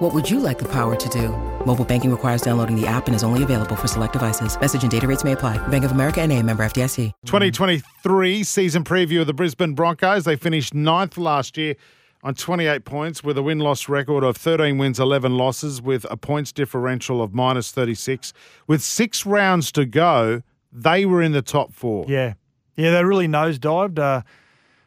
What would you like the power to do? Mobile banking requires downloading the app and is only available for select devices. Message and data rates may apply. Bank of America and a member FDIC. 2023 season preview of the Brisbane Broncos. They finished ninth last year on 28 points with a win loss record of 13 wins, 11 losses, with a points differential of minus 36. With six rounds to go, they were in the top four. Yeah. Yeah, they really nosedived. Uh,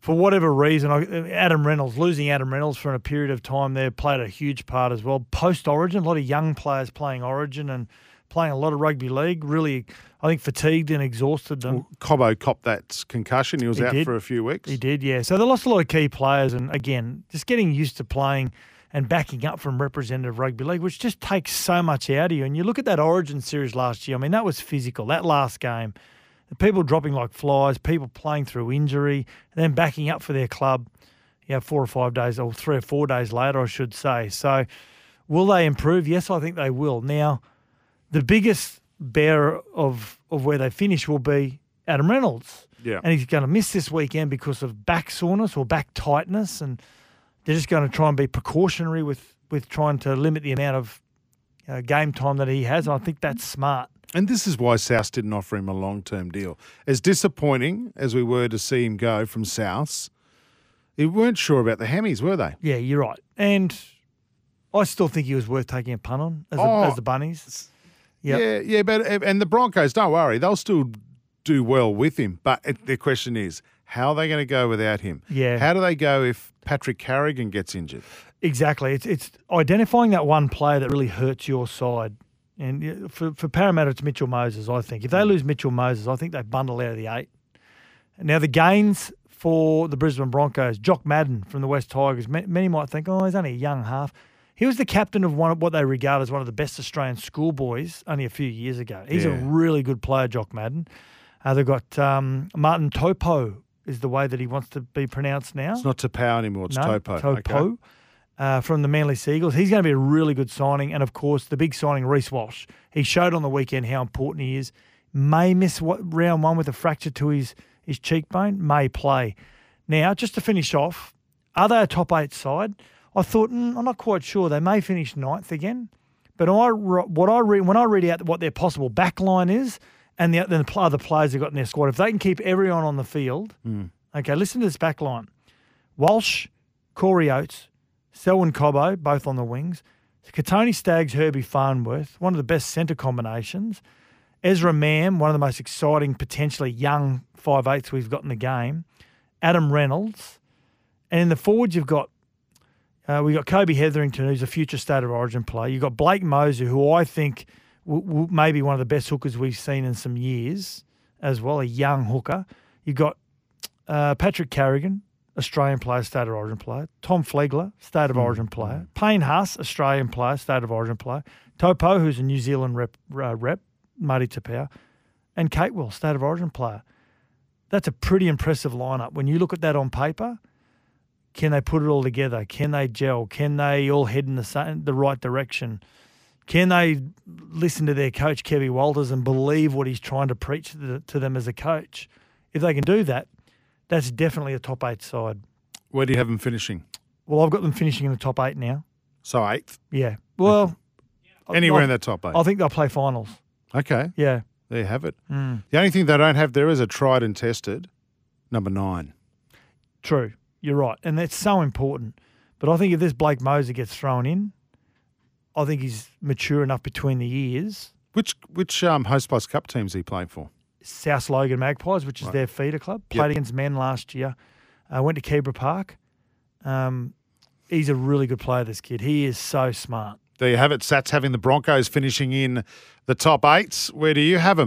for whatever reason, Adam Reynolds, losing Adam Reynolds for a period of time there played a huge part as well. Post Origin, a lot of young players playing Origin and playing a lot of rugby league. Really, I think fatigued and exhausted them. Well, Cobbo copped that concussion. He was he out did. for a few weeks. He did, yeah. So they lost a lot of key players, and again, just getting used to playing and backing up from representative rugby league, which just takes so much out of you. And you look at that Origin series last year. I mean, that was physical. That last game people dropping like flies, people playing through injury, and then backing up for their club, you know, four or five days or three or four days later, I should say. So, will they improve? Yes, I think they will. Now, the biggest bearer of, of where they finish will be Adam Reynolds. Yeah. And he's going to miss this weekend because of back soreness or back tightness. And they're just going to try and be precautionary with, with trying to limit the amount of uh, game time that he has. And I think that's smart. And this is why South didn't offer him a long term deal. As disappointing as we were to see him go from South, we weren't sure about the Hemis, were they? Yeah, you're right. And I still think he was worth taking a punt on as, oh, the, as the Bunnies. Yep. Yeah, yeah, but and the Broncos, don't worry, they'll still do well with him. But the question is, how are they going to go without him? Yeah. How do they go if Patrick Carrigan gets injured? Exactly. It's it's identifying that one player that really hurts your side and for, for Parramatta, it's Mitchell Moses, I think. If they lose Mitchell Moses, I think they bundle out of the eight. Now, the gains for the Brisbane Broncos, Jock Madden from the West Tigers, many might think, oh, he's only a young half. He was the captain of one of what they regard as one of the best Australian schoolboys only a few years ago. He's yeah. a really good player, Jock Madden. Uh, they've got um, Martin Taupau is the way that he wants to be pronounced now. It's not Topo anymore, it's no, Topo. Topo. Okay uh, from the Manly Sea Eagles. He's going to be a really good signing. And of course, the big signing, Reece Walsh. He showed on the weekend how important he is. May miss what, round one with a fracture to his, his cheekbone, may play. Now, just to finish off, are they a top eight side? I thought, mm, I'm not quite sure. They may finish ninth again. But I, what I read, when I read out what their possible backline is and the, the other players they've got in their squad, if they can keep everyone on the field, mm. okay, listen to this backline. Walsh, Corey Oates, Selwyn Cobbo, both on the wings. Kotoni Staggs, Herbie Farnworth, one of the best centre combinations. Ezra Mam, one of the most exciting, potentially young five eighths we've got in the game. Adam Reynolds. And in the forwards, you've got uh, we've got Kobe Hetherington, who's a future state of origin player. You've got Blake Mozer, who I think w- w- may be one of the best hookers we've seen in some years as well, a young hooker. You've got uh, Patrick Carrigan, Australian player, state of origin player. Tom Flegler, state of mm. origin player. Payne Haas, Australian player, state of origin player. Taupau, who's a New Zealand rep, uh, rep Marty Taupau. And Capewell, state of origin player. That's a pretty impressive lineup. When you look at that on paper, can they put it all together? Can they gel? Can they all head in the same, the right direction? Can they listen to their coach, Kevin Walters, and believe what he's trying to preach to them as a coach? If they can do that, that's definitely a top eight side. Where do you have them finishing? Well, I've got them finishing in the top eight now. So eighth? Yeah. Well, anywhere I, in the top eight. I think they'll play finals. Okay. Yeah. There you have it. Mm. The only thing they don't have there is a tried and tested number nine. True. You're right. And that's so important. But I think if this Blake Mozer gets thrown in, I think he's mature enough between the ears. Which which um, Hostplus Cup teams he played for? South Logan Magpies, which is right. their feeder club. Played yep. against men last year. Uh, went to Keebra Park. Um, he's a really good player, this kid. He is so smart. There you have it. Sats having the Broncos finishing in the top eights. Where do you have them?